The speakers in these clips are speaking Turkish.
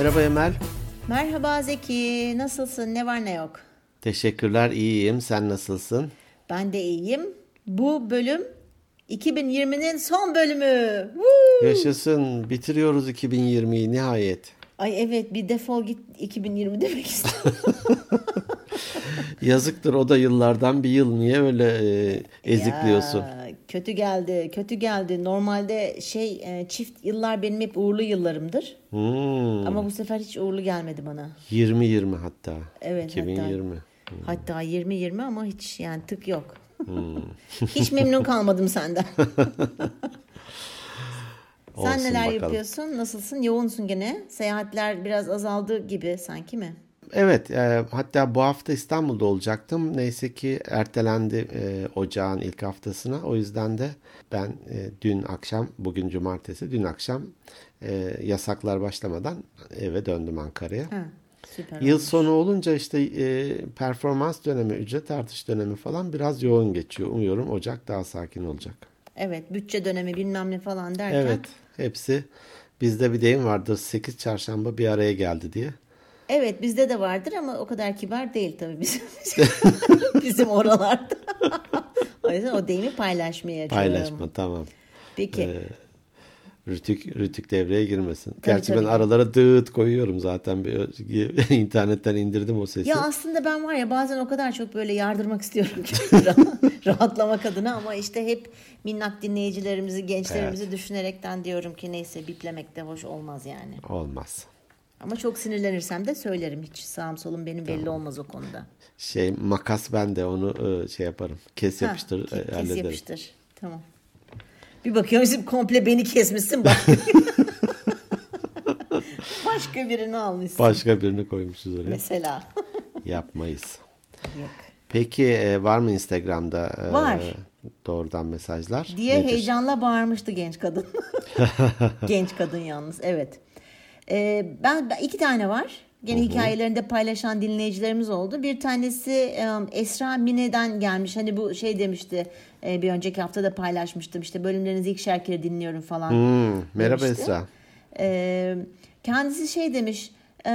Merhaba Emel. Merhaba Zeki, nasılsın? Ne var ne yok? Teşekkürler, iyiyim. Sen nasılsın? Ben de iyiyim. Bu bölüm 2020'nin son bölümü. Woo! Yaşasın, bitiriyoruz 2020'yi nihayet. Ay evet bir defol git 2020 demek istedim. Yazıktır o da yıllardan bir yıl. Niye öyle e, ezikliyorsun? Ya, kötü geldi, kötü geldi. Normalde şey e, çift yıllar benim hep uğurlu yıllarımdır. Hmm, Ama bu sefer hiç uğurlu gelmedi bana. 2020 hatta. Evet, 2020. Hatta 20-20 ama hiç yani tık yok. Hmm. hiç memnun kalmadım senden. Sen Olsun neler bakalım. yapıyorsun? Nasılsın? Yoğunsun gene. Seyahatler biraz azaldı gibi sanki mi? Evet, e, hatta bu hafta İstanbul'da olacaktım. Neyse ki ertelendi e, ocağın ilk haftasına. O yüzden de ben e, dün akşam, bugün cumartesi, dün akşam e, yasaklar başlamadan eve döndüm Ankara'ya. Süper. Yıl sonu olunca işte e, performans dönemi, ücret artış dönemi falan biraz yoğun geçiyor. Umuyorum Ocak daha sakin olacak. Evet, bütçe dönemi bilmem ne falan derken. Evet, hepsi bizde bir deyim vardır. 8 çarşamba bir araya geldi diye. Evet, bizde de vardır ama o kadar kibar değil tabii bizim bizim oralarda. o yüzden o deyimi paylaşmaya Paylaşma tamam. Peki. Ee, Rütük, rütük devreye girmesin. Gerçi ben tabii. aralara dıt koyuyorum zaten. Bir, internetten indirdim o sesi. Ya aslında ben var ya bazen o kadar çok böyle yardırmak istiyorum ki rah- rahatlamak adına ama işte hep minnak dinleyicilerimizi, gençlerimizi düşünerekten diyorum ki neyse biplemek de hoş olmaz yani. Olmaz. Ama çok sinirlenirsem de söylerim. Hiç sağım solum benim belli olmaz o konuda. Şey makas ben de onu e, şey yaparım. Kes Ha, yapıştır ke- e, kes hallederim. yapıştır. Tamam. Bir bakıyorum komple beni kesmişsin bak. Başka birini almışsın. Başka birini koymuşuz oraya. Mesela. Yapmayız. Yok. Peki e, var mı Instagram'da Var. doğrudan mesajlar? diye Nedir? heyecanla bağırmıştı genç kadın. genç kadın yalnız evet. Ee, ben iki tane var. Gene hikayelerinde paylaşan dinleyicilerimiz oldu. Bir tanesi e, Esra Mine'den gelmiş. Hani bu şey demişti. e, bir önceki hafta da paylaşmıştım. İşte bölümlerinizi ikişer kere dinliyorum falan. Hmm, merhaba demişti. Esra. Ee, kendisi şey demiş. e,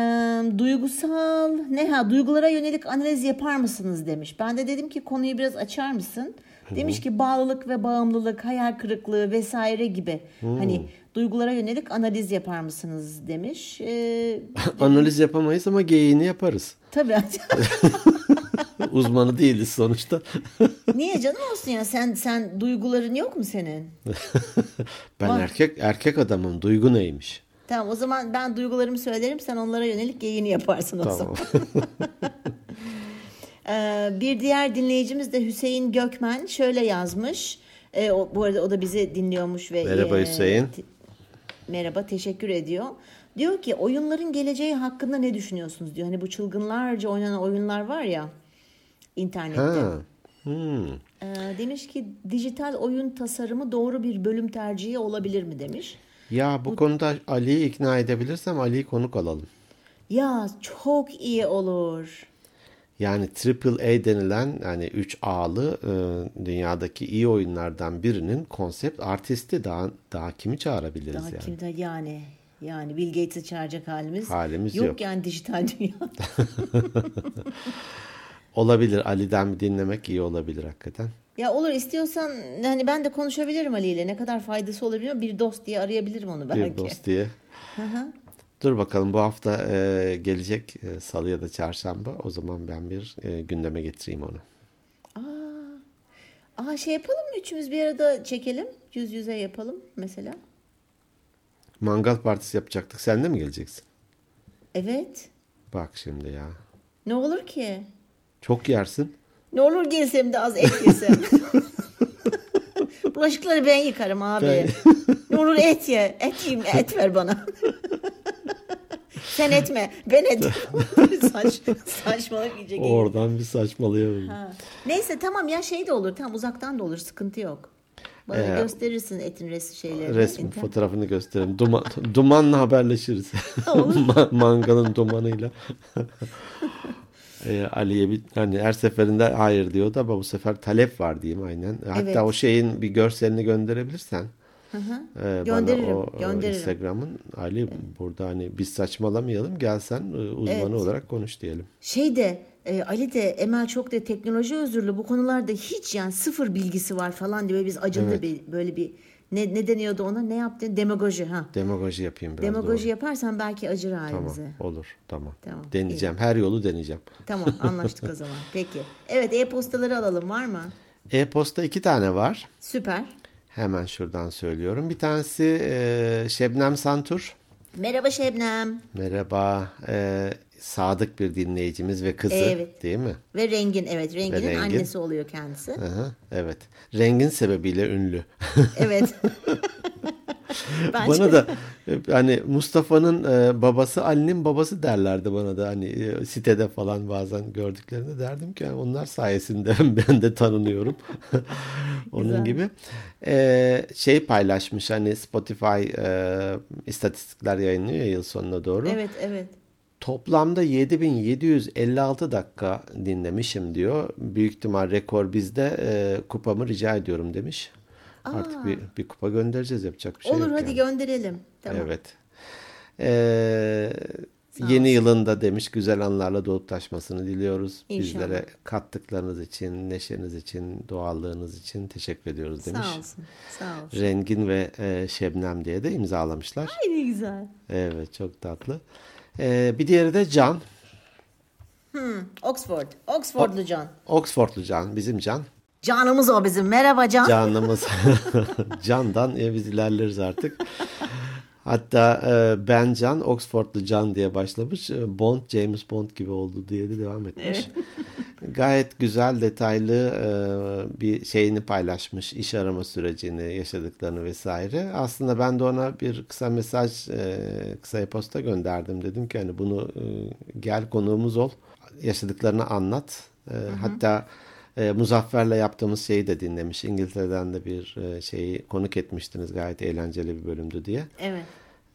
duygusal ne ha duygulara yönelik analiz yapar mısınız demiş. Ben de dedim ki konuyu biraz açar mısın? Demiş ki bağlılık ve bağımlılık, hayal kırıklığı vesaire gibi. Hani duygulara yönelik analiz yapar mısınız demiş. Ee, Analiz yapamayız ama geyiğini yaparız. tabii. Uzmanı değiliz sonuçta. Niye canım olsun ya? Sen sen duyguların yok mu senin? ben Var. erkek erkek adamım. Duygu neymiş? Tamam o zaman ben duygularımı söylerim sen onlara yönelik geyini yaparsın o zaman. Tamam. Ee, bir diğer dinleyicimiz de Hüseyin Gökmen şöyle yazmış. Ee, o, bu arada o da bizi dinliyormuş ve Merhaba e, Hüseyin. Merhaba teşekkür ediyor. Diyor ki oyunların geleceği hakkında ne düşünüyorsunuz diyor. Hani bu çılgınlarca oynanan oyunlar var ya internette. ha. Hmm. Ee, demiş ki dijital oyun tasarımı doğru bir bölüm tercihi olabilir mi demiş. Ya bu konuda Ali'yi ikna edebilirsem Ali'yi konuk alalım. Ya çok iyi olur. Yani AAA denilen yani 3 A'lı e, dünyadaki iyi oyunlardan birinin konsept artisti daha daha kimi çağırabiliriz Daha yani? kimde yani yani Bill Gates'i çağıracak halimiz, Halimiz yok. yok. yani dijital dünya. Olabilir Ali'den bir dinlemek iyi olabilir hakikaten. ya olur istiyorsan hani ben de konuşabilirim Ali ile ne kadar faydası olabilir bir dost diye arayabilirim onu belki. Bir dost diye. Dur bakalım bu hafta e, gelecek e, salı ya da çarşamba o zaman ben bir e, gündeme getireyim onu. Aa şey yapalım mı üçümüz bir arada çekelim yüz yüze yapalım mesela. Mangal partisi yapacaktık sen de mi geleceksin? Evet Bak şimdi ya. ne olur ki? Çok yersin. Ne olur gelsem de az et yesem. Bulaşıkları ben yıkarım abi. Ben- ne olur et ye. Et yiyeyim et ver bana. Sen etme ben et. Saç, saçmalık iyice geliyor. Oradan bir saçmalayalım. Ha. Neyse tamam ya şey de olur. Tam uzaktan da olur. Sıkıntı yok. Bana Ee, gösterirsin etin res şeylerini. Resmi İnternet- fotoğrafını gösterelim. Duman, dumanla haberleşiriz. Ma- Mangalın dumanıyla. Ee, Ali'ye bir hani her seferinde hayır diyordu ama bu sefer talep var diyeyim aynen. Hatta Evet. o şeyin bir görselini gönderebilirsen Ee, Gönderirim, Bana o, gönderirim. Instagram'ın Ali burada hani biz saçmalamayalım gelsen e, uzmanı Evet. olarak konuş diyelim. Şey de e, Ali de Emel çok da teknoloji özürlü bu konularda hiç yani sıfır bilgisi var falan diye biz acılı bir böyle bir ne, ne deniyordu ona ne yaptın demagoji ha. Demagoji yapayım biraz. Demagoji doğru. yaparsan belki acır Tamam halimize. olur tamam. Tamam, Deneyeceğim her yolu deneyeceğim. Tamam anlaştık o zaman. Peki. Evet e-postaları alalım var mı? E-posta iki tane var. Süper. Hemen şuradan söylüyorum. Bir tanesi e, Şebnem Santur. Merhaba Şebnem. Merhaba. E, sadık bir dinleyicimiz ve kızı Evet. değil mi? Ve Rengin evet Rengin'in Rengin. annesi oluyor kendisi. Hı hı, evet. Rengin sebebiyle ünlü. Evet. Bence bana da e, hani Mustafa'nın e, babası Ali'nin babası derlerdi bana da hani e, sitede falan bazen gördüklerinde derdim ki yani onlar sayesinde ben de tanınıyorum. Onun Güzel. gibi. E, şey paylaşmış hani Spotify e, istatistikler yayınlıyor ya yıl sonuna doğru. Evet evet. Toplamda 7756 dakika dinlemişim diyor. Büyük ihtimal rekor bizde. E, kupamı rica ediyorum demiş. Artık bir, bir kupa göndereceğiz yapacak bir şey Olur yok hadi yani. gönderelim. Tamam. Evet. Ee, yeni yılında demiş güzel anlarla dolup taşmasını diliyoruz. İnşallah. Bizlere kattıklarınız için, neşeniz için, doğallığınız için teşekkür ediyoruz demiş. Sağ olsun. Sağ olsun. Rengin ve e, Şebnem diye de imzalamışlar. Ay ne güzel. Evet çok tatlı. Ee, bir diğeri de Can. Oxford. Oxfordlu Can. Oxfordlu Can. Bizim Can. Canımız o bizim. Merhaba Can. Canımız Can'dan e, biz ilerleriz artık. Hatta e, Ben Can, Oxfordlu Can diye başlamış. E, Bond, James Bond gibi oldu diye de devam etmiş. Gayet güzel, detaylı e, bir şeyini paylaşmış. iş arama sürecini, yaşadıklarını vesaire. Aslında ben de ona bir kısa mesaj, e, kısa e-posta gönderdim. Dedim ki hani bunu e, gel konuğumuz ol. Yaşadıklarını anlat. E, hatta e, Muzaffer'le yaptığımız şeyi de dinlemiş. İngiltere'den de bir e, şeyi konuk etmiştiniz. Gayet eğlenceli bir bölümdü diye. Evet.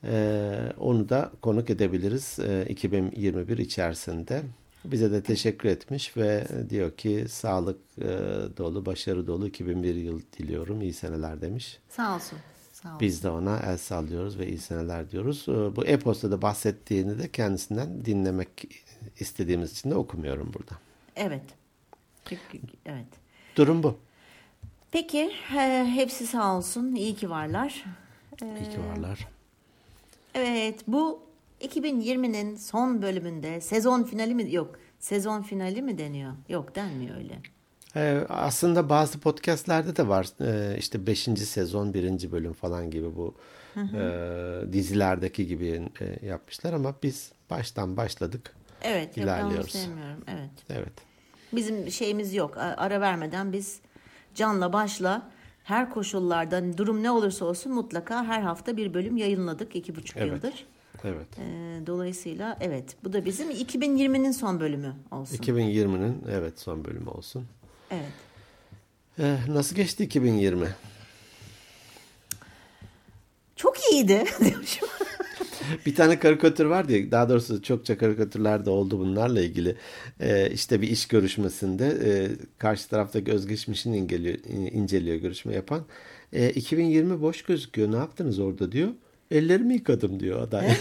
E, onu da konuk edebiliriz e, 2021 içerisinde. Bize de teşekkür etmiş ve diyor ki sağlık e, dolu, başarı dolu 2001 yıl diliyorum. İyi seneler demiş. Sağ olsun. Sağ. Biz de ona el sallıyoruz ve iyi seneler diyoruz. E, Bu e-postada bahsettiğini de kendisinden dinlemek istediğimiz için de okumuyorum burada. Evet. Evet. Durum bu. Peki he- hepsi sağ olsun. İyi ki varlar. İyi ki varlar. Evet bu 2020'nin son bölümünde sezon finali mi yok sezon finali mi deniyor? Yok denmiyor öyle. Ee, aslında bazı podcastlerde de var Ee, işte 5. sezon 1. bölüm falan gibi bu e, dizilerdeki gibi e, yapmışlar ama biz baştan başladık. Evet İlerliyoruz. Evet. Evet. Bizim şeyimiz yok. Ara vermeden biz canla başla her koşullarda durum ne olursa olsun mutlaka her hafta bir bölüm yayınladık iki buçuk Evet. yıldır. Evet. Ee, dolayısıyla evet bu da bizim 2020'nin son bölümü olsun. 2020'nin evet son bölümü olsun. Evet. Ee, nasıl geçti 2020? Çok iyiydi diyormuşum. Bir tane karikatür vardı ya daha doğrusu çokça karikatürler de oldu bunlarla ilgili. Ee, işte bir iş görüşmesinde e, karşı taraftaki özgeçmişini inceliyor, inceliyor görüşme yapan. E, 2020 boş gözüküyor ne yaptınız orada diyor. Ellerimi yıkadım diyor aday.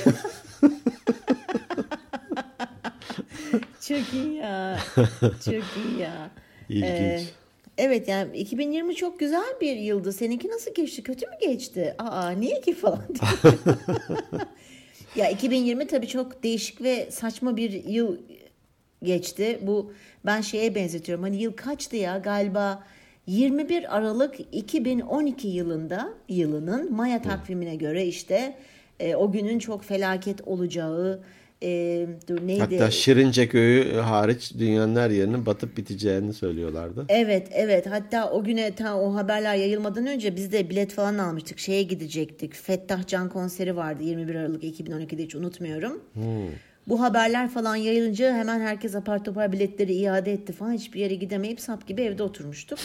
Çok iyi ya. Çok iyi ya. İlginç. Ee, evet yani 2020 çok güzel bir yıldı. Seninki nasıl geçti? Kötü mü geçti? Aa niye ki falan diye. ya 2020 tabii çok değişik ve saçma bir yıl geçti. Bu ben şeye benzetiyorum. Hani yıl kaçtı ya? Galiba 21 Aralık 2012 yılında yılının Maya takvimine göre işte e, o günün çok felaket olacağı e, dur neydi? Hatta Şirince köyü hariç dünyanın her yerinin batıp biteceğini söylüyorlardı. Evet evet hatta o güne ta o haberler yayılmadan önce biz de bilet falan almıştık şeye gidecektik Fettah Can konseri vardı 21 Aralık 2012'de hiç unutmuyorum. Bu haberler falan yayılınca hemen herkes apar topar biletleri iade etti falan hiçbir yere gidemeyip sap gibi evde oturmuştuk.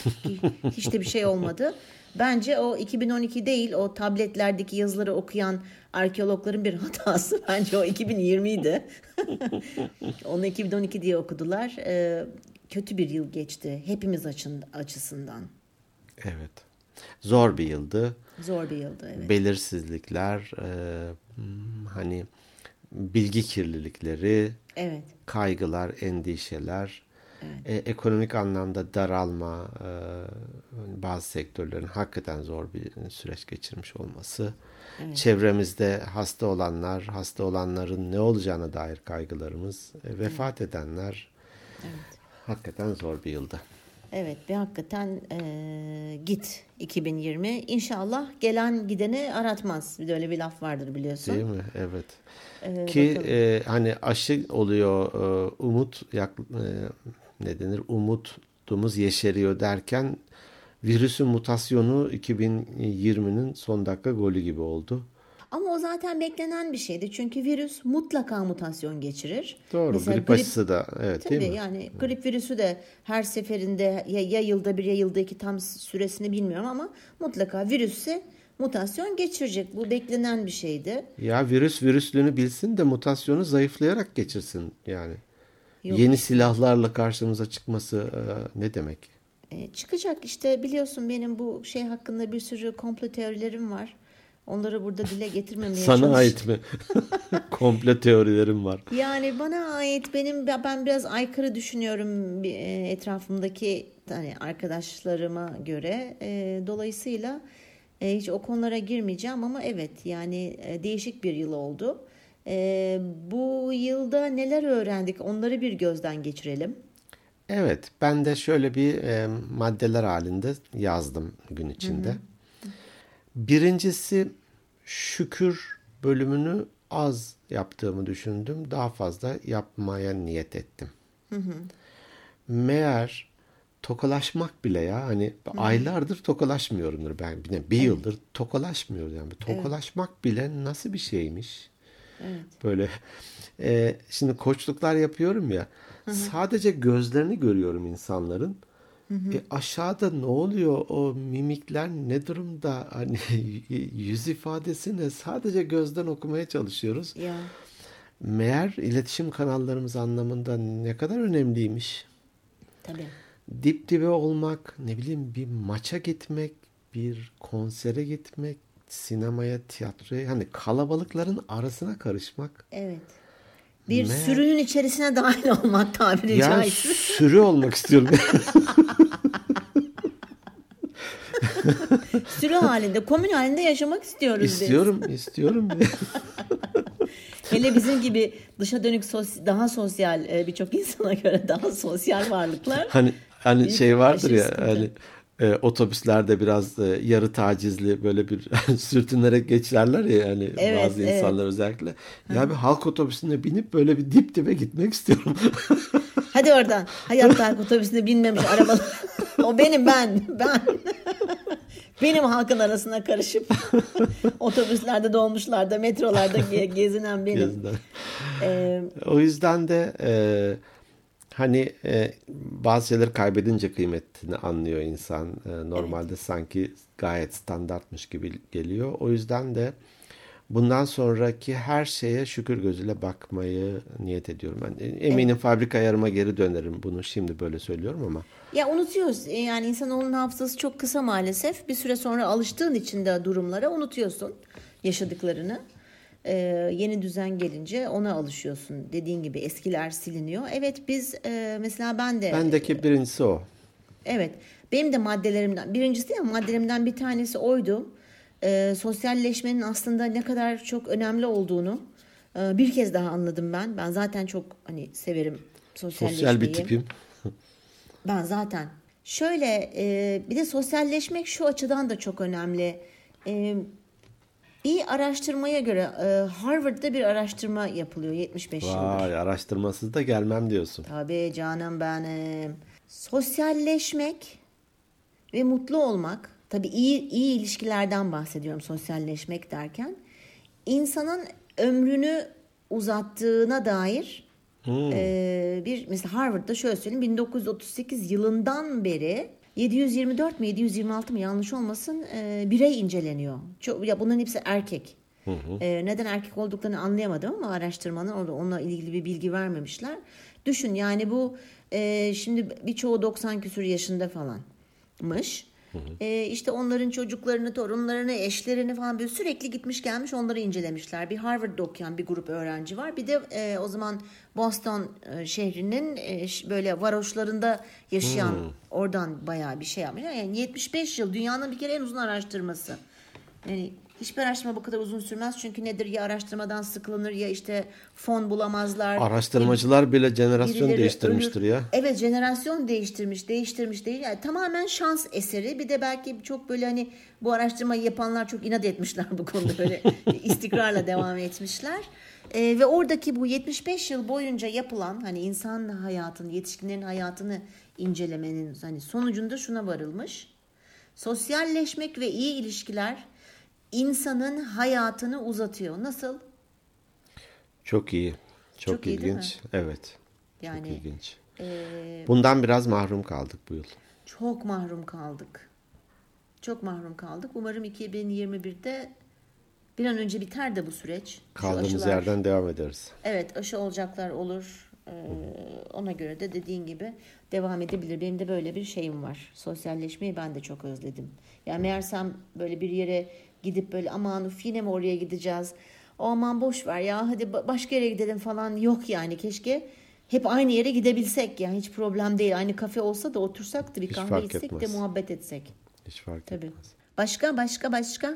hiç de bir şey olmadı. Bence o 2012 değil o tabletlerdeki yazıları okuyan arkeologların bir hatası. Bence o 2020 idi. Onu 2012 diye okudular. Ee, kötü bir yıl geçti hepimiz açın, açısından. Evet. zor bir yıldı. Zor bir yıldı evet. Belirsizlikler, e, hmm, hani bilgi kirlilikleri, Evet. kaygılar, endişeler, e, ekonomik anlamda daralma, e, bazı sektörlerin hakikaten zor bir süreç geçirmiş olması, çevremizde hasta olanlar, hasta olanların ne olacağına dair kaygılarımız, e, vefat edenler, hakikaten zor bir yıldı. Evet ve hakikaten e, git 2020. İnşallah gelen gideni aratmaz. Bir de öyle bir laf vardır biliyorsun. Değil mi? Evet. Ee, Ki bakalım. e, hani aşı oluyor, e, umut yak, e, ne denir? Umutumuz yeşeriyor derken virüsün mutasyonu 2020'nin son dakika golü gibi oldu. Ama o zaten beklenen bir şeydi. Çünkü virüs mutlaka mutasyon geçirir. Doğru. Mesela grip, aşısı da evet Tabii değil mi? yani grip virüsü de her seferinde ya, ya yılda bir ya yılda iki tam süresini bilmiyorum ama mutlaka virüsse mutasyon geçirecek. Bu beklenen bir şeydi. Ya virüs virüslüğünü bilsin de mutasyonu zayıflayarak geçirsin yani. Yok. Yeni silahlarla karşımıza çıkması e, ne demek? E, çıkacak işte biliyorsun benim bu şey hakkında bir sürü komplo teorilerim var. Onları burada dile getirmemeye Sana çalış- ait mi? Komplo teorilerim var. Yani bana ait benim ben biraz aykırı düşünüyorum e, etrafımdaki hani arkadaşlarıma göre. E, dolayısıyla e, hiç o konulara girmeyeceğim ama evet yani değişik bir yıl oldu. Bu yılda neler öğrendik onları bir gözden geçirelim. Evet, ben de şöyle bir e, maddeler halinde yazdım gün içinde. Birincisi şükür bölümünü az yaptığımı düşündüm. Daha fazla yapmaya niyet ettim. Meğer tokalaşmak bile ya hani aylardır tokalaşmıyorumdur ben. Bir, bir yıldır tokalaşmıyoruz yani. Tokalaşmak bile nasıl bir şeymiş? Böyle e, şimdi koçluklar yapıyorum ya. Sadece gözlerini görüyorum insanların. E, aşağıda ne oluyor? O mimikler ne durumda? Hani yüz ifadesi ne? Sadece gözden okumaya çalışıyoruz. Ya Meğer iletişim kanallarımız anlamında ne kadar önemliymiş. tabii. Dip dibe olmak, ne bileyim bir maça gitmek, bir konsere gitmek, sinemaya, tiyatroya hani kalabalıkların arasına karışmak. Evet. Bir Meğer- sürünün içerisine dahil olmak tabiri Yani caizse. sürü olmak istiyorum. Sürü halinde, komün halinde yaşamak istiyoruz biz. istiyorum, istiyorum. Hele bizim gibi dışa dönük sos- daha sosyal e, birçok insana göre daha sosyal varlıklar. Hani hani şey vardır ya hani e, otobüslerde biraz e, yarı tacizli böyle bir sürtünerek geçerler ya yani Evet, bazı evet. insanlar özellikle. Ya bir halk otobüsüne binip böyle bir dip dibe gitmek istiyorum. Hadi oradan. Hayatta otobüsüne binmemiş arabalar. o benim ben. Ben. benim halkın arasına karışıp otobüslerde, dolmuşlarda, metrolarda ge- gezinen benim. Gezinen. Ee, O yüzden de e, hani e, bazı şeyleri kaybedince kıymetini anlıyor insan. E, normalde sanki gayet standartmış gibi geliyor. O yüzden de bundan sonraki her şeye şükür gözüyle bakmayı niyet ediyorum. Ben eminim fabrika ayarıma geri dönerim bunu şimdi böyle söylüyorum ama. Ya unutuyoruz. E, Yani insanoğlunun hafızası çok kısa maalesef. Bir süre sonra alıştığın için de durumlara unutuyorsun yaşadıklarını. Ee, yeni düzen gelince ona alışıyorsun. Dediğin gibi eskiler siliniyor. Evet biz e, mesela ben de Bendeki birincisi o. evet benim de maddelerimden birincisi değil maddelerimden bir tanesi oydu. Ee, sosyalleşmenin aslında ne kadar çok önemli olduğunu e, bir kez daha anladım ben. Ben zaten çok hani severim sosyalleşmeyi. Sosyal bir tipim. Ben zaten. Şöyle e, bir de sosyalleşmek şu açıdan da çok önemli. E, bir araştırmaya göre e, Harvard'da bir araştırma yapılıyor 75 yıldır. Vay araştırmasız da gelmem diyorsun. Tabii canım benim. Sosyalleşmek ve mutlu olmak, tabii iyi iyi ilişkilerden bahsediyorum sosyalleşmek derken. insanın ömrünü uzattığına dair e, bir mesela Harvard'da şöyle söyleyeyim 1938 yılından beri 724 mi 726 mı yanlış olmasın e, birey inceleniyor. Çok, ya bunların hepsi erkek. E, neden erkek olduklarını anlayamadım ama araştırmanın orada onunla ilgili bir bilgi vermemişler. Düşün yani bu e, şimdi birçoğu 90 küsur yaşında falanmış. E, işte onların çocuklarını, torunlarını, eşlerini falan böyle sürekli gitmiş gelmiş onları incelemişler. Bir Harvard'da okuyan bir grup öğrenci var. Bir de e, o zaman Boston e, şehrinin e, böyle varoşlarında yaşayan hmm. oradan bayağı bir şey yapmış. Yani 75 yıl dünyanın bir kere en uzun araştırması. Yani Hiçbir araştırma bu kadar uzun sürmez çünkü nedir ya araştırmadan sıkılınır ya işte fon bulamazlar. Araştırmacılar bile jenerasyon değiştirmiştir ölür. ya. Evet jenerasyon değiştirmiş değiştirmiş değil. Yani tamamen şans eseri bir de belki çok böyle hani bu araştırmayı yapanlar çok inat etmişler bu konuda böyle istikrarla devam etmişler. Ee, ve oradaki bu 75 yıl boyunca yapılan hani insan hayatını yetişkinlerin hayatını incelemenin hani sonucunda şuna varılmış. Sosyalleşmek ve iyi ilişkiler insanın hayatını uzatıyor. Nasıl? Çok iyi. Çok, Çok ilginç. Iyi, evet. Yani Çok ilginç. E, Bundan biraz mahrum kaldık bu yıl. Çok mahrum kaldık. Çok mahrum kaldık. Umarım 2021'de bir an önce biter de bu süreç. Kaldığımız aşılar, yerden devam ederiz. Evet aşı olacaklar olur. Ee, ona göre de dediğin gibi devam edebilir. Benim de böyle bir şeyim var. Sosyalleşmeyi ben de çok özledim. Yani meğersem böyle bir yere gidip böyle aman uf yine mi oraya gideceğiz? O aman boş ver ya hadi başka yere gidelim falan yok yani keşke hep aynı yere gidebilsek yani hiç problem değil. Aynı kafe olsa da otursak da bir hiç kahve içsek etmez. de muhabbet etsek. Hiç fark Tabii. etmez. Başka başka başka?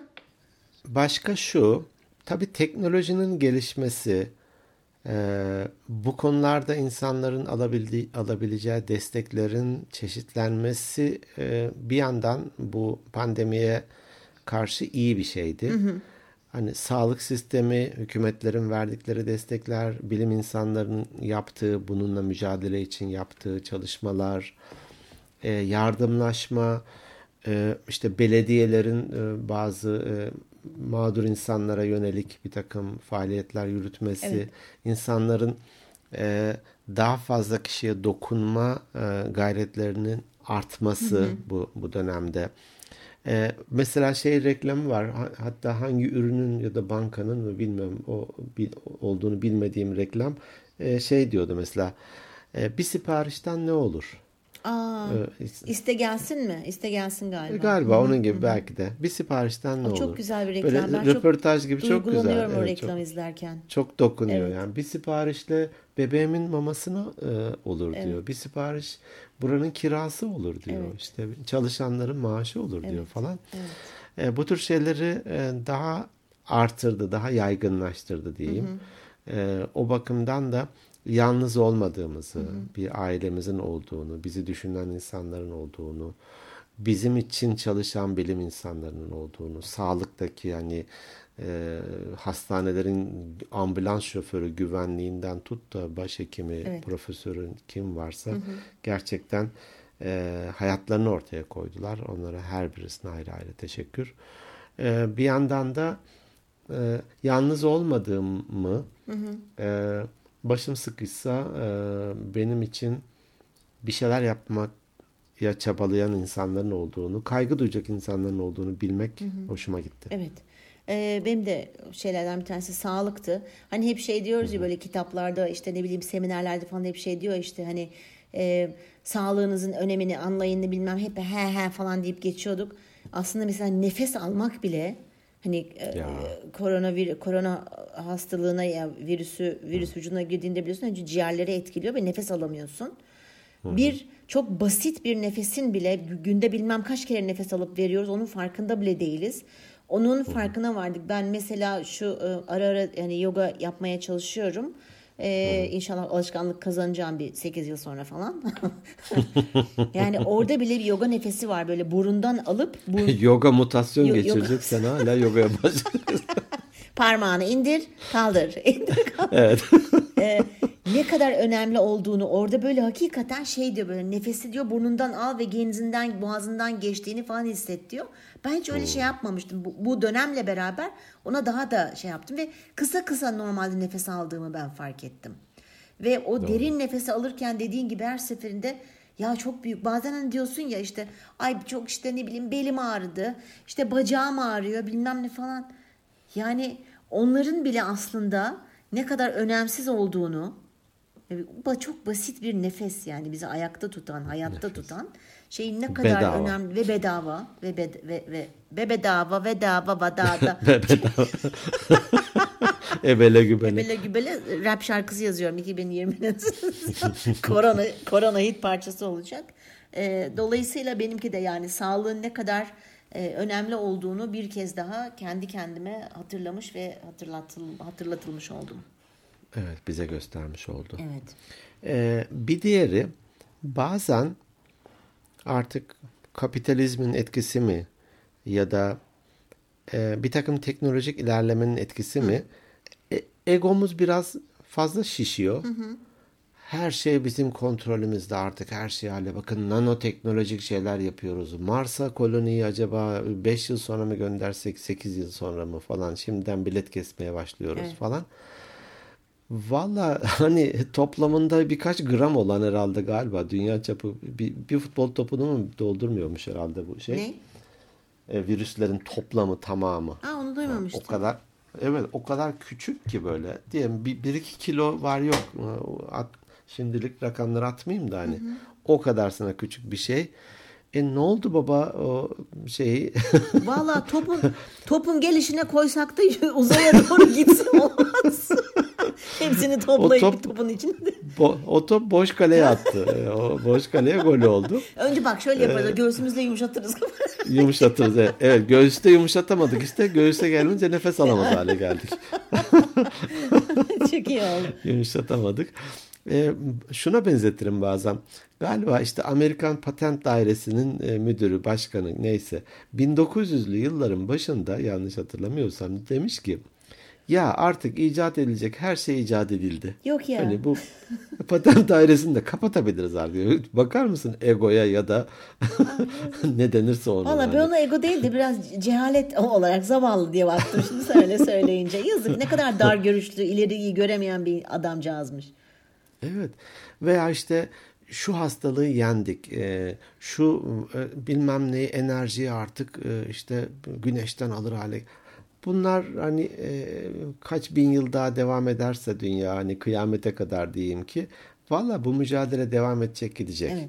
Başka şu tabii teknolojinin gelişmesi e, bu konularda insanların alabildiği, alabileceği desteklerin çeşitlenmesi e, bir yandan bu pandemiye karşı iyi bir şeydi. Hı hı. Hani sağlık sistemi, hükümetlerin verdikleri destekler, bilim insanlarının yaptığı, bununla mücadele için yaptığı çalışmalar, e, yardımlaşma, e, işte belediyelerin e, bazı mağdur insanlara yönelik bir takım faaliyetler yürütmesi, evet. insanların daha fazla kişiye dokunma gayretlerinin artması hı hı. bu bu dönemde. Ee, mesela şey reklamı var. Hatta hangi ürünün ya da bankanın mı bilmiyorum o bil, olduğunu bilmediğim reklam e, şey diyordu mesela e, bir siparişten ne olur? Aa, ee, iste gelsin mi? İste gelsin galiba. Galiba Hı-hı. onun gibi Hı-hı. belki de. Bir siparişten ne o olur? Çok güzel bir reklam. Böyle ben röportaj çok gibi çok güzel. Duygulanıyorum o reklam çok, izlerken. Çok dokunuyor evet. yani. Bir siparişle bebeğimin mamasına e, olur evet. diyor. Bir sipariş buranın kirası olur diyor. Evet. İşte çalışanların maaşı olur evet. diyor falan. Evet. E, bu tür şeyleri e, daha artırdı, daha yaygınlaştırdı diyeyim. Hı hı. E, o bakımdan da yalnız olmadığımızı, hı hı. bir ailemizin olduğunu, bizi düşünen insanların olduğunu, bizim için çalışan bilim insanlarının olduğunu, sağlıktaki yani e, hastanelerin ambulans şoförü güvenliğinden tut da başhekimi, evet. profesörün kim varsa hı hı. gerçekten e, hayatlarını ortaya koydular. Onlara her birisine ayrı ayrı teşekkür. E, bir yandan da e, yalnız olmadığımı hı hı. E, başım sıkışsa e, benim için bir şeyler yapmak ya çabalayan insanların olduğunu, kaygı duyacak insanların olduğunu bilmek hı hı. hoşuma gitti. Evet. Ee, benim de şeylerden bir tanesi sağlıktı. Hani hep şey diyoruz ya böyle kitaplarda işte ne bileyim seminerlerde falan hep şey diyor işte hani e, sağlığınızın önemini anlayın bilmem hep he he falan deyip geçiyorduk. Aslında mesela nefes almak bile hani e, korona vir, korona hastalığına ya virüsü virüs vücuduna girdiğinde biliyorsun önce ciğerleri etkiliyor ve nefes alamıyorsun. Hı-hı. Bir çok basit bir nefesin bile günde bilmem kaç kere nefes alıp veriyoruz. Onun farkında bile değiliz. Onun farkına vardık. Ben mesela şu e, ara ara yani yoga yapmaya çalışıyorum. Ee, inşallah alışkanlık kazanacağım bir 8 yıl sonra falan. yani orada bile bir yoga nefesi var böyle burundan alıp burun... yoga mutasyon Yo- geçirecek sen hala yogaya başlıyorsun. Parmağını indir, kaldır. İndir, kaldır. Evet. ee, ne kadar önemli olduğunu orada böyle hakikaten şey diyor böyle nefesi diyor burnundan al ve genzinden boğazından geçtiğini falan hisset diyor. Ben hiç öyle şey yapmamıştım. Bu, bu dönemle beraber ona daha da şey yaptım ve kısa kısa normalde nefes aldığımı ben fark ettim. Ve o Doğru. derin nefesi alırken dediğin gibi her seferinde ya çok büyük. Bazen hani diyorsun ya işte ay çok işte ne bileyim belim ağrıdı. işte bacağım ağrıyor bilmem ne falan. Yani onların bile aslında ne kadar önemsiz olduğunu Bu çok basit bir nefes yani bizi ayakta tutan, hayatta tutan şeyin ne kadar Bedava. önemli ve bedava ve bed, ve ve ve bedava ve dava vadada. Ebele gübele. Böyle gübele rap şarkısı yazıyorum 2020'de. korona, korona hit parçası olacak. Ee, dolayısıyla benimki de yani sağlığın ne kadar e, önemli olduğunu bir kez daha kendi kendime hatırlamış ve hatırlatıl, hatırlatılmış oldum. Evet bize göstermiş oldu. Evet. Ee, bir diğeri bazen artık kapitalizmin etkisi mi ya da e, bir takım teknolojik ilerlemenin etkisi mi e, egomuz biraz fazla şişiyor. Her şey bizim kontrolümüzde artık her şey hale. Bakın nanoteknolojik şeyler yapıyoruz. Mars'a koloniyi acaba 5 yıl sonra mı göndersek 8 yıl sonra mı falan şimdiden bilet kesmeye başlıyoruz Evet. falan. Valla hani toplamında birkaç gram olan herhalde galiba dünya çapı bir, bir futbol topunu mu doldurmuyormuş herhalde bu şey. Ne? E, virüslerin toplamı tamamı. Aa onu duymamıştım. O kadar evet o kadar küçük ki böyle diyelim bir, bir iki kilo var yok at, şimdilik rakamları atmayayım da hani o kadarsına küçük bir şey. E ne oldu baba o şeyi Valla topun topun gelişine koysak da uzaya doğru gitsin olmaz. Hepsini toplayıp top- topun içinde. Bo- o top boş kaleye attı. E, o boş kaleye gol oldu. Önce bak şöyle yaparız. Göğsümüzle yumuşatırız. Yumuşatırız. Evet. evet göğüste yumuşatamadık işte. Göğüse gelince nefes alamaz hale geldik. Çok iyi oldu. Yumuşatamadık. E, şuna benzetirim bazen. Galiba işte Amerikan Patent Dairesi'nin e, müdürü, başkanı neyse 1900'lü yılların başında yanlış hatırlamıyorsam demiş ki ya artık icat edilecek her şey icat edildi. Yok ya. Hani bu patent dairesini de kapatabiliriz abi. Bakar mısın egoya ya da ne denirse ona. Valla hani. ben ona ego değil de biraz cehalet olarak zavallı diye baktım şimdi söyle söyleyince. Yazık ne kadar dar görüşlü, ileriyi göremeyen bir adamcağızmış. Evet. Veya işte şu hastalığı yendik. e, şu e, bilmem neyi enerjiyi artık e, işte güneşten alır hale. Bunlar hani e, kaç bin yıl daha devam ederse dünya hani kıyamete kadar diyeyim ki valla bu mücadele devam edecek gidecek. Evet.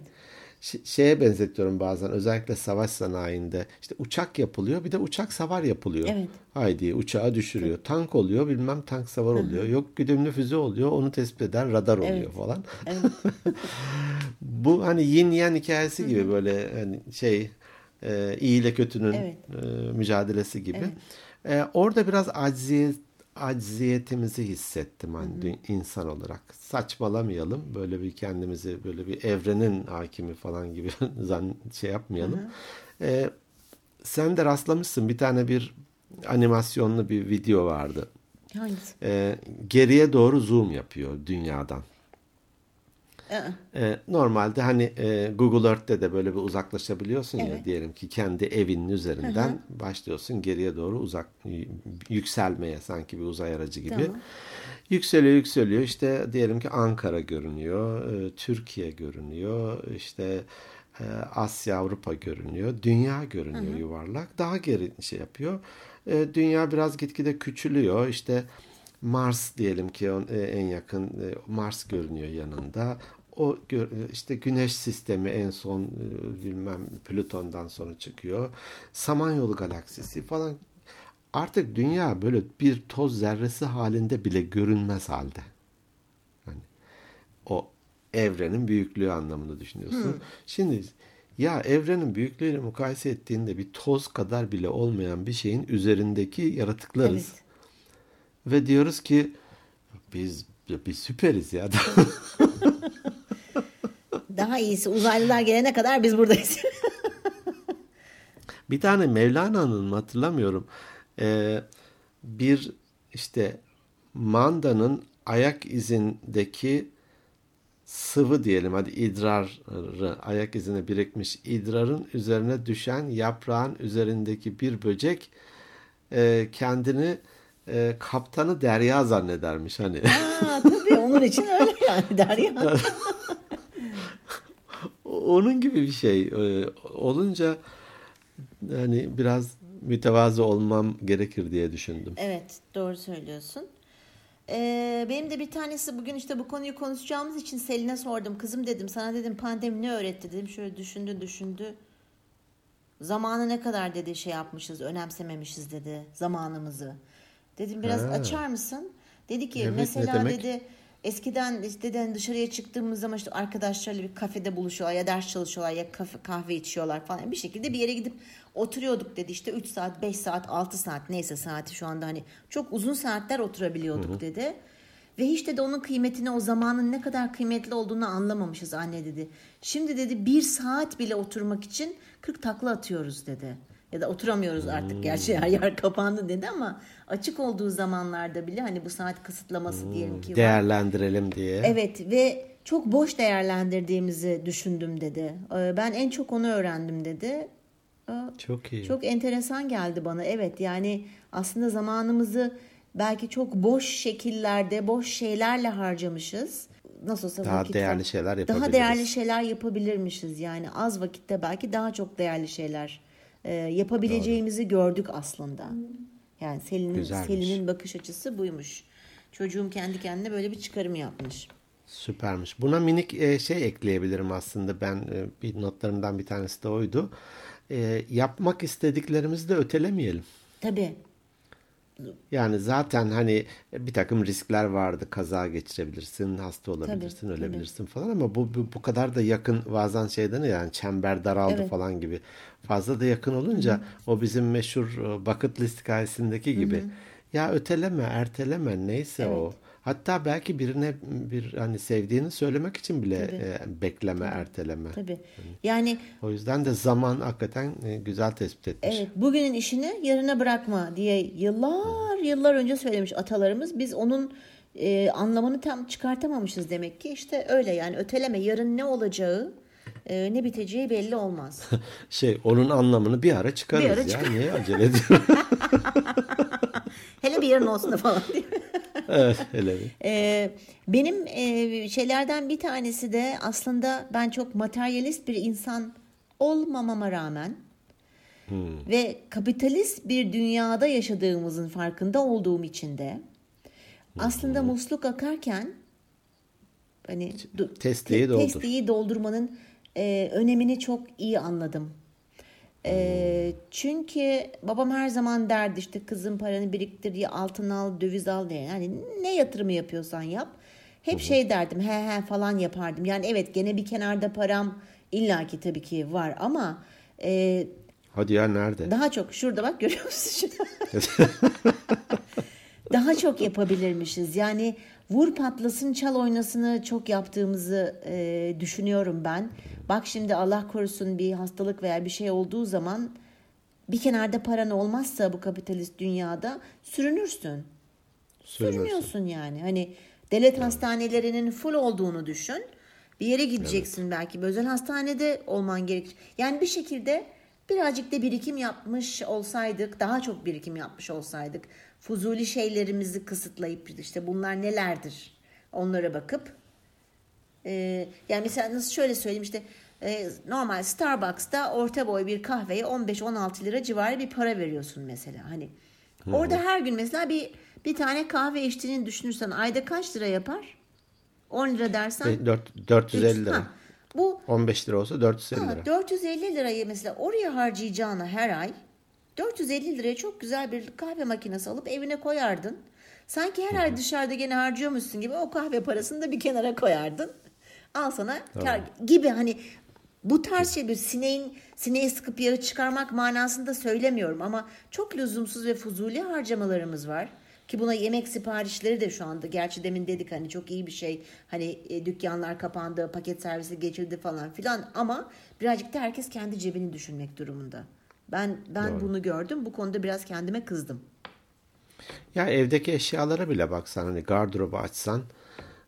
Ş- şeye benzetiyorum bazen özellikle savaş sanayinde işte uçak yapılıyor bir de uçak savar yapılıyor. Evet. Haydi uçağı düşürüyor. Tank oluyor bilmem tank savar oluyor. Yok güdümlü füze oluyor onu tespit eden radar oluyor Evet. falan. Evet. Bu hani yin yang hikayesi gibi böyle hani şey e, iyi ile kötünün Evet. e, mücadelesi gibi. E, orada biraz acziyet acziyetimizi hissettim hani dü- insan olarak. Saçmalamayalım. Böyle bir kendimizi böyle bir evrenin hakimi falan gibi zan şey yapmayalım. E, sen de rastlamışsın bir tane bir animasyonlu bir video vardı. Hangisi? E, geriye doğru zoom yapıyor dünyadan. E, normalde hani e, Google Earth'te de böyle bir uzaklaşabiliyorsun ya Evet. diyelim ki kendi evinin üzerinden başlıyorsun geriye doğru uzak yükselmeye sanki bir uzay aracı gibi. Tamam. Yükseliyor yükseliyor işte diyelim ki Ankara görünüyor, e, Türkiye görünüyor, işte e, Asya Avrupa görünüyor, dünya görünüyor yuvarlak. Daha geri şey yapıyor. E, dünya biraz gitgide küçülüyor. İşte Mars diyelim ki e, en yakın e, Mars görünüyor yanında. O işte Güneş sistemi en son e, bilmem Plüton'dan sonra çıkıyor. Samanyolu galaksisi falan. Artık dünya böyle bir toz zerresi halinde bile görünmez halde. Hani o evrenin büyüklüğü anlamında düşünüyorsun. Şimdi ya evrenin büyüklüğüyle mukayese ettiğinde bir toz kadar bile olmayan bir şeyin üzerindeki yaratıklarız. Evet. Ve diyoruz ki biz biz süperiz ya. Daha iyisi uzaylılar gelene kadar biz buradayız. bir tane Mevlana'nın mı hatırlamıyorum. Ee, bir işte mandanın ayak izindeki sıvı diyelim hadi idrarı ayak izine birikmiş idrarın üzerine düşen yaprağın üzerindeki bir böcek e, kendini e, kaptanı derya zannedermiş hani. Aa, tabii onun için öyle yani Derya. Onun gibi bir şey e, olunca yani biraz mütevazı olmam gerekir diye düşündüm. Evet doğru söylüyorsun. Ee, benim de bir tanesi bugün işte bu konuyu konuşacağımız için Selin'e sordum. Kızım dedim sana dedim pandemi ne öğretti dedim. Şöyle düşündü düşündü. Zamanı ne kadar dedi şey yapmışız, önemsememişiz dedi zamanımızı. Dedim biraz Ha. açar mısın? Dedi ki Evet, mesela dedi eskiden işte de dışarıya çıktığımız zaman işte arkadaşlarla bir kafede buluşuyorlar ya ders çalışıyorlar ya kafe, kahve içiyorlar falan bir şekilde bir yere gidip oturuyorduk dedi işte 3 saat 5 saat 6 saat neyse saati şu anda hani çok uzun saatler oturabiliyorduk dedi. Ve hiç dedi onun kıymetini o zamanın ne kadar kıymetli olduğunu anlamamışız anne dedi. Şimdi dedi bir saat bile oturmak için 40 takla atıyoruz dedi. Ya da oturamıyoruz artık gerçi her yer kapandı dedi ama açık olduğu zamanlarda bile hani bu saat kısıtlaması diyelim ki var. Değerlendirelim diye. Evet ve çok boş değerlendirdiğimizi düşündüm dedi. Ee, Ben en çok onu öğrendim dedi. Ee, Çok iyi. Çok enteresan geldi bana. Evet yani aslında zamanımızı belki çok boş şekillerde, boş şeylerle harcamışız. Nasıl olsa Daha vakit değerli var. şeyler Daha yapabiliriz. değerli şeyler yapabilirmişiz. Yani az vakitte belki daha çok değerli şeyler e, yapabileceğimizi gördük aslında. Yani Selin'in. Selin'in bakış açısı buymuş. Çocuğum kendi kendine böyle bir çıkarım yapmış. Süpermiş. Buna minik e, şey ekleyebilirim aslında. Ben e, bir notlarımdan bir tanesi de oydu. E, yapmak istediklerimizi de ötelemeyelim. Tabii. Yani zaten hani bir takım riskler vardı. Kaza geçirebilirsin, hasta olabilirsin, Tabii, ölebilirsin falan ama bu, bu bu kadar da yakın bazen şeyden yani çember daraldı Evet. falan gibi. Fazla da yakın olunca o bizim meşhur e, bucket list hikayesindeki gibi. Ya öteleme, erteleme neyse o. Hatta belki birine bir hani sevdiğini söylemek için bile e, bekleme, erteleme. Tabii. Yani O yüzden de zaman hakikaten e, güzel tespit etmiş. Evet, bugünün işini yarına bırakma diye yıllar yıllar önce söylemiş atalarımız. Biz onun e, anlamını tam çıkartamamışız demek ki. İşte öyle yani öteleme yarın ne olacağı, e, ne biteceği belli olmaz. Şey onun anlamını bir ara çıkarırız Bir ara ya. çıkar- Niye acele ediyorsun? Hele bir yarın olsun da falan diye. evet hele bir. Ee, benim e, şeylerden bir tanesi de aslında ben çok materyalist bir insan olmamama rağmen ve kapitalist bir dünyada yaşadığımızın farkında olduğum için de aslında musluk akarken hani Testiyi te- doldur. testiyi doldurmanın e, önemini çok iyi anladım. E, çünkü babam her zaman derdi işte kızım paranı biriktir ya altın al döviz al diye. Yani ne yatırımı yapıyorsan yap. Hep şey derdim he he falan yapardım. Yani evet gene bir kenarda param illaki tabii ki var ama e, Hadi ya nerede? daha çok şurada bak görüyor musun? Daha çok yapabilirmişiz. Yani vur patlasın çal oynasını çok yaptığımızı e, düşünüyorum ben. Bak şimdi Allah korusun bir hastalık veya bir şey olduğu zaman bir kenarda paran olmazsa bu kapitalist dünyada sürünürsün. Sürünürsün. Sürünüyorsun yani. Hani devlet hastanelerinin full olduğunu düşün. Bir yere gideceksin belki. Bir özel hastanede olman gerekir. Yani bir şekilde birazcık da birikim yapmış olsaydık, daha çok birikim yapmış olsaydık, fuzuli şeylerimizi kısıtlayıp işte bunlar nelerdir onlara bakıp ee, yani mesela nasıl şöyle söyleyeyim işte e, normal Starbucks'ta orta boy bir kahveye 15-16 lira civarı bir para veriyorsun mesela. Hani orada her gün mesela bir bir tane kahve içtiğini düşünürsen ayda kaç lira yapar? 10 lira dersen E, dört- 450 lira. Ha, bu 15 lira olsa 450 ha, lira. 450 lirayı mesela oraya harcayacağına her ay 450 liraya çok güzel bir kahve makinesi alıp evine koyardın. Sanki her ay dışarıda gene harcıyormuşsun gibi o kahve parasını da bir kenara koyardın. Al sana kar gibi hani bu tarz şey bir sineğin sineği sıkıp yağı çıkarmak manasında söylemiyorum ama çok lüzumsuz ve fuzuli harcamalarımız var. Ki buna yemek siparişleri de şu anda gerçi demin dedik hani çok iyi bir şey hani e, dükkanlar kapandı paket servisi geçildi falan filan ama birazcık da herkes kendi cebini düşünmek durumunda. Ben ben bunu gördüm bu konuda biraz kendime kızdım. Ya evdeki eşyalara bile baksan hani gardırobu açsan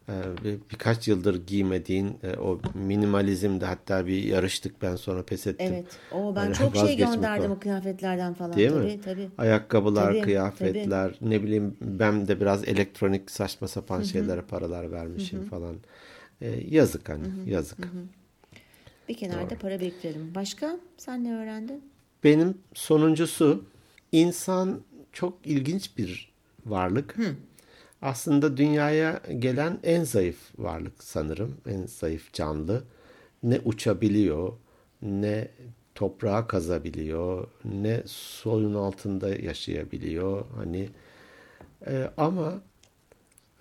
bir- birkaç yıldır giymediğin e, o minimalizmde hatta bir yarıştık ben sonra pes ettim. Evet. O ben Hani çok şey gönderdim o kıyafetlerden falan. Değil tabii, mi? Tabii. Ayakkabılar, Tabii, kıyafetler, ne bileyim ben de biraz elektronik saçma sapan şeylere paralar vermişim falan. E, yazık hani, yazık. Bir kenarda para biriktirelim. Başka? Sen ne öğrendin? Benim sonuncusu insan çok ilginç bir varlık. Aslında dünyaya gelen en zayıf varlık sanırım. En zayıf canlı. Ne uçabiliyor, ne toprağa kazabiliyor, ne suyun altında yaşayabiliyor. Hani e, ama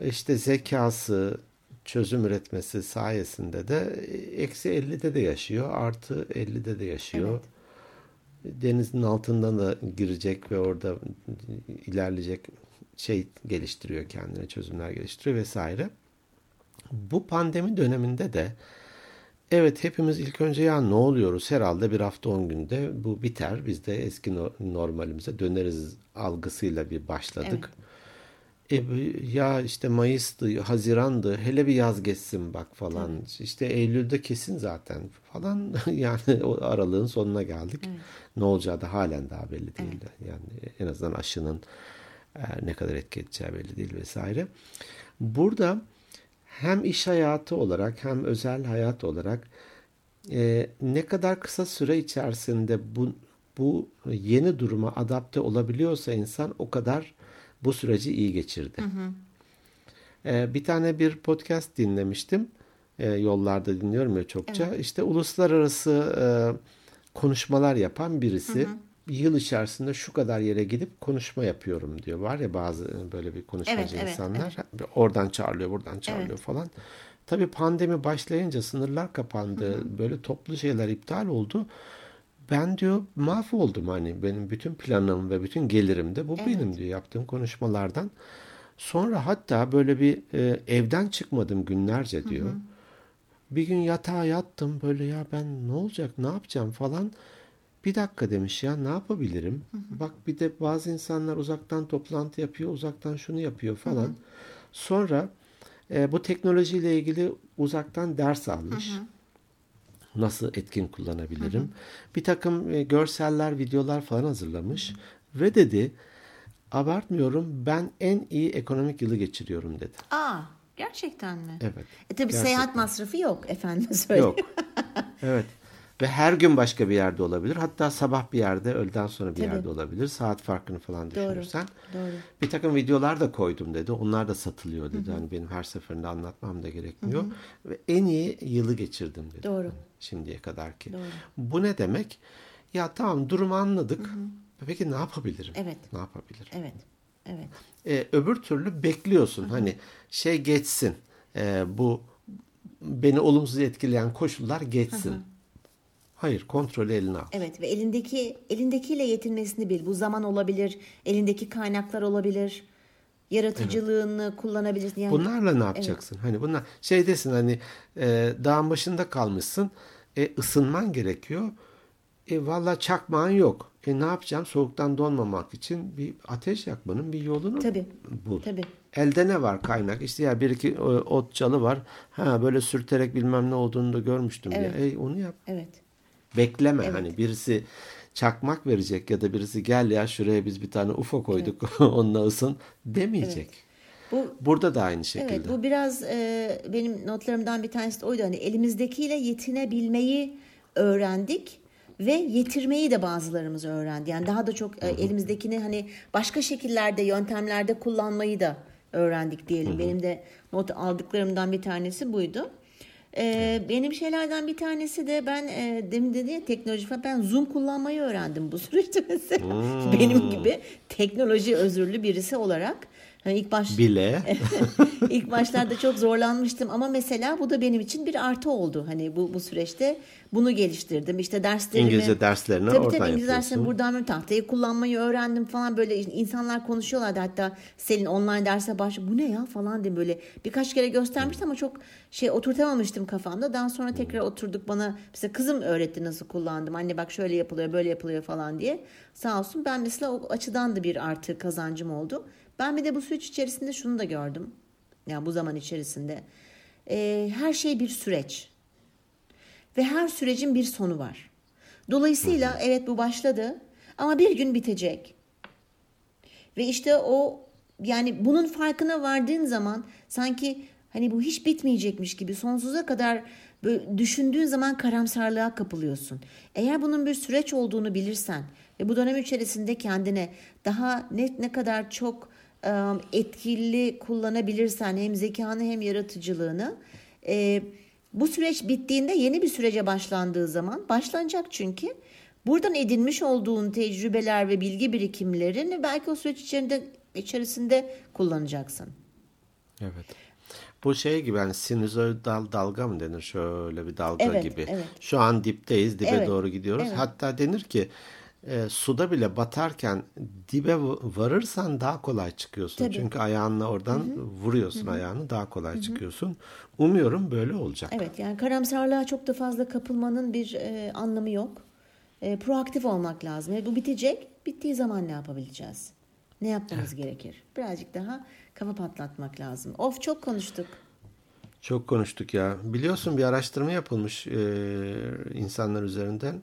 işte zekası, çözüm üretmesi sayesinde de eksi 50'de de yaşıyor, artı 50'de de yaşıyor. Evet denizin altından da girecek ve orada ilerleyecek şey geliştiriyor kendine, çözümler geliştiriyor vesaire. Bu pandemi döneminde de evet hepimiz ilk önce ya ne oluyoruz herhalde bir hafta on günde bu biter biz de eski normalimize döneriz algısıyla bir başladık. Evet. E, ya işte Mayıs'tı, Haziran'dı, hele bir yaz geçsin bak falan. Evet. İşte Eylül'de kesin zaten falan. yani o aralığın sonuna geldik. Evet. Ne olacağı da halen daha belli değil. Evet. Yani en azından aşının ne kadar etki edeceği belli değil vesaire. Burada hem iş hayatı olarak hem özel hayat olarak e, ne kadar kısa süre içerisinde bu bu yeni duruma adapte olabiliyorsa insan o kadar bu süreci iyi geçirdi. Hı hı. Ee, bir tane bir podcast dinlemiştim. Ee, yollarda dinliyorum ya çokça. Evet. İşte uluslararası e, konuşmalar yapan birisi. Hı hı. Yıl içerisinde şu kadar yere gidip konuşma yapıyorum diyor. Var ya bazı böyle bir konuşmacı evet, insanlar. Evet, evet. Oradan çağırıyor, buradan çağırıyor evet. falan. Tabii pandemi başlayınca sınırlar kapandı. Hı hı. Böyle toplu şeyler iptal oldu. Ben diyor mahvoldum hani benim bütün planım ve bütün gelirim de bu evet. benim diyor yaptığım konuşmalardan. Sonra hatta böyle bir e, evden çıkmadım günlerce diyor. Hı hı. Bir gün yatağa yattım böyle ya ben ne olacak ne yapacağım falan. Bir dakika demiş ya ne yapabilirim? Hı hı. Bak bir de bazı insanlar uzaktan toplantı yapıyor, uzaktan şunu yapıyor falan. Hı hı. Sonra e, bu teknolojiyle ilgili uzaktan ders almış. Hı hı nasıl etkin kullanabilirim? Hı hı. Bir takım e, görseller, videolar falan hazırlamış ve dedi abartmıyorum ben en iyi ekonomik yılı geçiriyorum dedi. Aa gerçekten mi? Evet. E tabii gerçekten. seyahat masrafı yok efendim söyleyeyim. Yok. evet. Ve her gün başka bir yerde olabilir. Hatta sabah bir yerde, öğleden sonra bir Tabii. yerde olabilir. Saat farkını falan düşünürsen. Doğru. Doğru. Bir takım videolar da koydum dedi. Onlar da satılıyor dedi. Hı hı. Hani benim her seferinde anlatmam da gerekmiyor. Hı hı. Ve en iyi yılı geçirdim dedi. Doğru. Şimdiye kadar ki. Doğru. Bu ne demek? Ya tamam durumu anladık. Hı hı. Peki ne yapabilirim? Evet. Ne yapabilirim? Evet. Evet. Ee, öbür türlü bekliyorsun. Hı hı. Hani şey geçsin. Ee, bu beni olumsuz etkileyen koşullar geçsin. Hı hı. Hayır, kontrolü eline al. Evet ve elindeki elindekiyle yetinmesini bil. Bu zaman olabilir, elindeki kaynaklar olabilir. Yaratıcılığını evet. kullanabilirsin. Yani, Bunlarla ne yapacaksın? Evet. Hani bunlar şey desin hani e, dağın başında kalmışsın. E, ısınman gerekiyor. E valla çakmağın yok. E ne yapacağım? Soğuktan donmamak için bir ateş yakmanın bir yolunu Tabii. bul. Tabii. Elde ne var kaynak? İşte ya bir iki e, ot çalı var. Ha böyle sürterek bilmem ne olduğunu da görmüştüm evet. diye. E onu yap. Evet. Bekleme evet. hani birisi çakmak verecek ya da birisi gel ya şuraya biz bir tane UFO koyduk evet. onunla ısın demeyecek. Evet. Bu, Burada da aynı şekilde. Evet bu biraz e, benim notlarımdan bir tanesi de oydu. Hani elimizdekiyle yetinebilmeyi öğrendik ve yetirmeyi de bazılarımız öğrendi. Yani daha da çok e, elimizdekini hani başka şekillerde, yöntemlerde kullanmayı da öğrendik diyelim. Hı hı. Benim de not aldıklarımdan bir tanesi buydu. Ee, benim şeylerden bir tanesi de ben e, demin dedi ya teknoloji falan ben Zoom kullanmayı öğrendim bu süreçte mesela. Hmm. Benim gibi teknoloji özürlü birisi olarak. Hani ilk baş bile ilk başlarda çok zorlanmıştım ama mesela bu da benim için bir artı oldu. Hani bu bu süreçte bunu geliştirdim. İşte derslerimi İngilizce derslerini tabii, oradan tabii, İngilizce derslerini buradan tahtayı kullanmayı öğrendim falan böyle insanlar konuşuyorlardı hatta Selin online derse baş bu ne ya falan diye böyle birkaç kere göstermiştim ama çok şey oturtamamıştım kafamda. Daha sonra tekrar oturduk bana mesela kızım öğretti nasıl kullandım. Anne bak şöyle yapılıyor böyle yapılıyor falan diye. Sağ olsun ben mesela o açıdan da bir artı kazancım oldu. Ben bir de bu süreç içerisinde şunu da gördüm. Yani bu zaman içerisinde. Ee, her şey bir süreç. Ve her sürecin bir sonu var. Dolayısıyla evet bu başladı ama bir gün bitecek. Ve işte o yani bunun farkına vardığın zaman sanki hani bu hiç bitmeyecekmiş gibi sonsuza kadar böyle düşündüğün zaman karamsarlığa kapılıyorsun. Eğer bunun bir süreç olduğunu bilirsen ve bu dönem içerisinde kendine daha net ne kadar çok e, etkili kullanabilirsen hem zekanı hem yaratıcılığını e, bu süreç bittiğinde yeni bir sürece başlandığı zaman başlanacak çünkü buradan edinmiş olduğun tecrübeler ve bilgi birikimlerini belki o süreç içerisinde, içerisinde kullanacaksın. Evet. Bu şey gibi yani sinüzoid dal, dalga mı denir şöyle bir dalga Evet, gibi. evet. Şu an dipteyiz, dibe Evet, doğru gidiyoruz. evet. Hatta denir ki e, suda bile batarken dibe varırsan daha kolay çıkıyorsun. Tabii. Çünkü ayağınla oradan vuruyorsun ayağını daha kolay çıkıyorsun. Umuyorum böyle olacak. Evet yani karamsarlığa çok da fazla kapılmanın bir e, anlamı yok. E, proaktif olmak lazım. E, bu bitecek. Bittiği zaman ne yapabileceğiz? Ne yapmamız gerekir? Birazcık daha kafa patlatmak lazım. Of çok konuştuk. Çok konuştuk ya. Biliyorsun bir araştırma yapılmış e, insanlar üzerinden.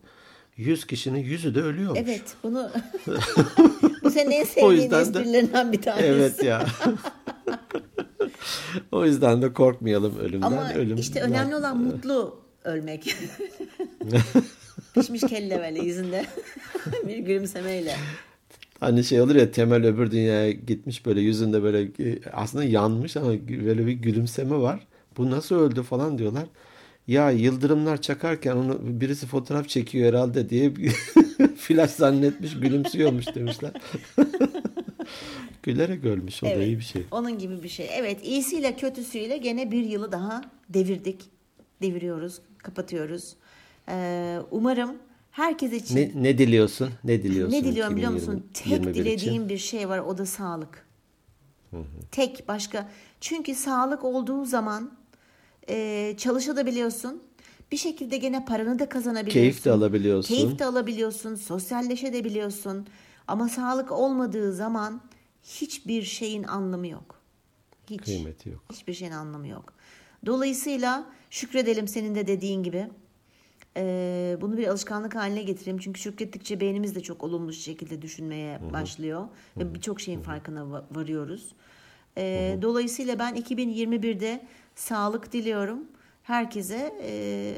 100 kişinin yüzü de ölüyormuş. Evet bunu bu senin en sevdiğin esprilerinden bir tanesi. Evet ya. o yüzden de korkmayalım ölümden. Ama Ölüm işte önemli olan mutlu ölmek. Pişmiş kelle böyle yüzünde bir gülümsemeyle. Hani şey olur ya Temel öbür dünyaya gitmiş böyle yüzünde böyle e, aslında yanmış ama böyle bir gülümseme var. Bu nasıl öldü falan diyorlar. Ya yıldırımlar çakarken onu birisi fotoğraf çekiyor herhalde diye flash zannetmiş gülümsüyormuş demişler. Gülerek ölmüş o da iyi bir şey. Onun gibi bir şey. Evet iyisiyle kötüsüyle gene bir yılı daha devirdik. Deviriyoruz, kapatıyoruz. Ee, umarım herkes için Ne, ne diliyorsun? Ne diliyorsun? ne diliyorum biliyor musun? 2020 Tek 21 için? dilediğim bir şey var o da sağlık. Tek başka. Çünkü sağlık olduğu zaman e, çalışabiliyorsun. Bir şekilde gene paranı da kazanabiliyorsun. Keyif de alabiliyorsun. Keyif de alabiliyorsun. Sosyalleşebiliyorsun. Ama sağlık olmadığı zaman hiçbir şeyin anlamı yok. Hiç. Kıymeti yok. Hiçbir şeyin anlamı yok. Dolayısıyla şükredelim senin de dediğin gibi. Ee, bunu bir alışkanlık haline getireyim. Çünkü şükrettikçe beynimiz de çok olumlu şekilde düşünmeye başlıyor. Ve birçok şeyin farkına va- varıyoruz. Ee, dolayısıyla ben 2021'de sağlık diliyorum. Herkese e,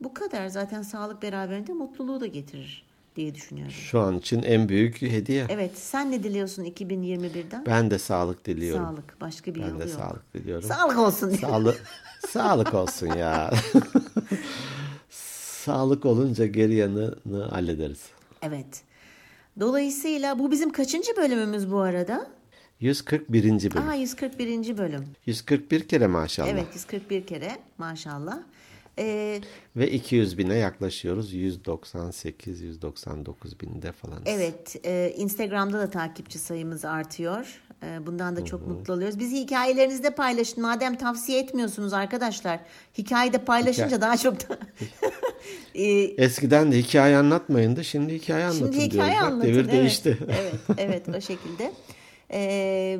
bu kadar. Zaten sağlık beraberinde mutluluğu da getirir diye düşünüyorum. Şu an için en büyük hediye. Evet sen ne diliyorsun 2021'den? Ben de sağlık diliyorum. Sağlık. Başka bir Ben yolu de yok. sağlık diliyorum. Sağlık olsun. Sağlık sağlık olsun ya. sağlık olunca geri yanını hallederiz. Evet. Dolayısıyla bu bizim kaçıncı bölümümüz bu arada? 141. bölüm. Aa 141. bölüm. 141 kere maşallah. Evet 141 kere maşallah. Ee, Ve 200 bine yaklaşıyoruz. 198, 199 binde falan. evet e, Instagram'da da takipçi sayımız artıyor. E, bundan da çok mutlu oluyoruz. Bizi hikayelerinizde paylaşın. Madem tavsiye etmiyorsunuz arkadaşlar. Hikayede paylaşınca Hikaye. daha çok da... E, Eskiden de hikaye anlatmayın da şimdi hikaye anlatın Şimdi hikaye anlatın. Devir evet. değişti. evet, evet o şekilde. Ee,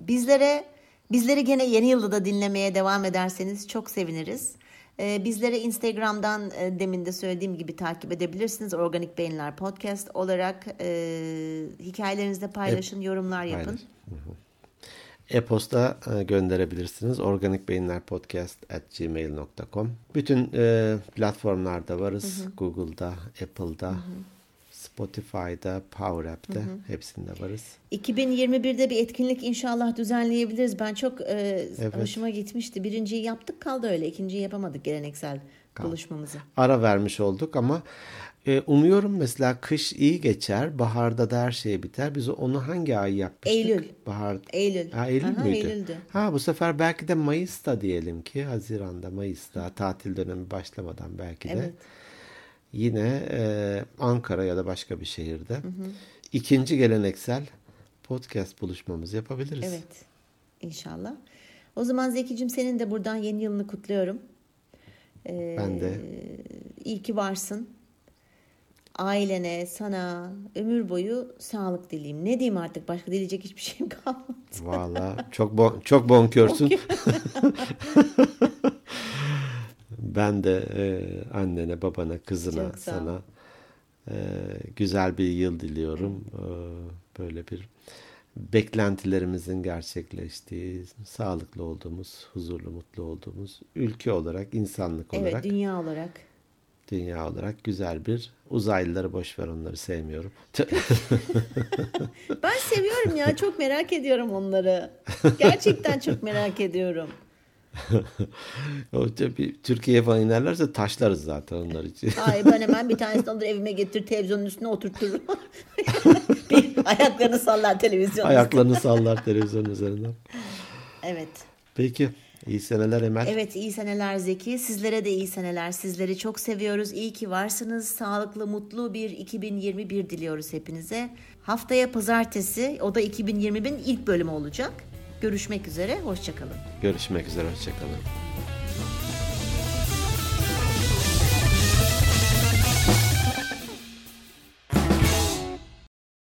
bizlere bizleri gene yeni yılda da dinlemeye devam ederseniz çok seviniriz. Ee, bizlere Instagram'dan e, demin de söylediğim gibi takip edebilirsiniz. Organik Beyinler Podcast olarak e, hikayelerinizde paylaşın, yorumlar yapın. Hı hı. E-posta e, gönderebilirsiniz. organikbeyinlerpodcast@gmail.com. Bütün e, platformlarda varız. Google'da, Apple'da, Spotify'da, Power App'te hepsinde varız. 2021'de bir etkinlik inşallah düzenleyebiliriz. Ben çok e, Evet. hoşuma gitmişti. Birinciyi yaptık kaldı öyle. İkinciyi yapamadık geleneksel buluşmamızı. Ara vermiş olduk ama e, umuyorum mesela kış iyi geçer, baharda da her şey biter. Biz onu hangi ay yapmıştık? Eylül. Bahar. Eylül. Ha, Eylül Aha, müydü? Eylül'dü. Ha bu sefer belki de Mayıs'ta diyelim ki Haziran'da Mayıs'ta tatil dönemi başlamadan belki de Evet. Yine e, Ankara ya da başka bir şehirde ikinci geleneksel podcast buluşmamızı yapabiliriz. Evet. İnşallah. O zaman Zekicim senin de buradan yeni yılını kutluyorum. Ee, Ben de. İyi ki varsın. Ailene, sana ömür boyu sağlık dileyim. Ne diyeyim artık? Başka dileyecek hiçbir şeyim kalmadı. Valla çok bon, çok bonkörsün. ben de e, annene, babana, kızına, Çok sana e, güzel bir yıl diliyorum. E, böyle bir beklentilerimizin gerçekleştiği, sağlıklı olduğumuz, huzurlu, mutlu olduğumuz ülke olarak, insanlık olarak, Evet, dünya olarak. dünya olarak güzel bir uzaylıları boş ver onları sevmiyorum. ben seviyorum ya çok merak ediyorum onları. Gerçekten çok merak ediyorum. bir Türkiye'ye falan inerlerse taşlarız zaten onlar için. Hayır ben hemen bir tanesini alır evime getir televizyonun üstüne oturturum. ayaklarını sallar televizyonun Ayaklarını sallar televizyonun üzerinden. Evet. Peki. İyi seneler Emel. Evet iyi seneler Zeki. Sizlere de iyi seneler. Sizleri çok seviyoruz. İyi ki varsınız. Sağlıklı, mutlu bir 2021 diliyoruz hepinize. Haftaya pazartesi o da 2021'in ilk bölümü olacak. Görüşmek üzere. Hoşçakalın. Görüşmek üzere. Hoşçakalın.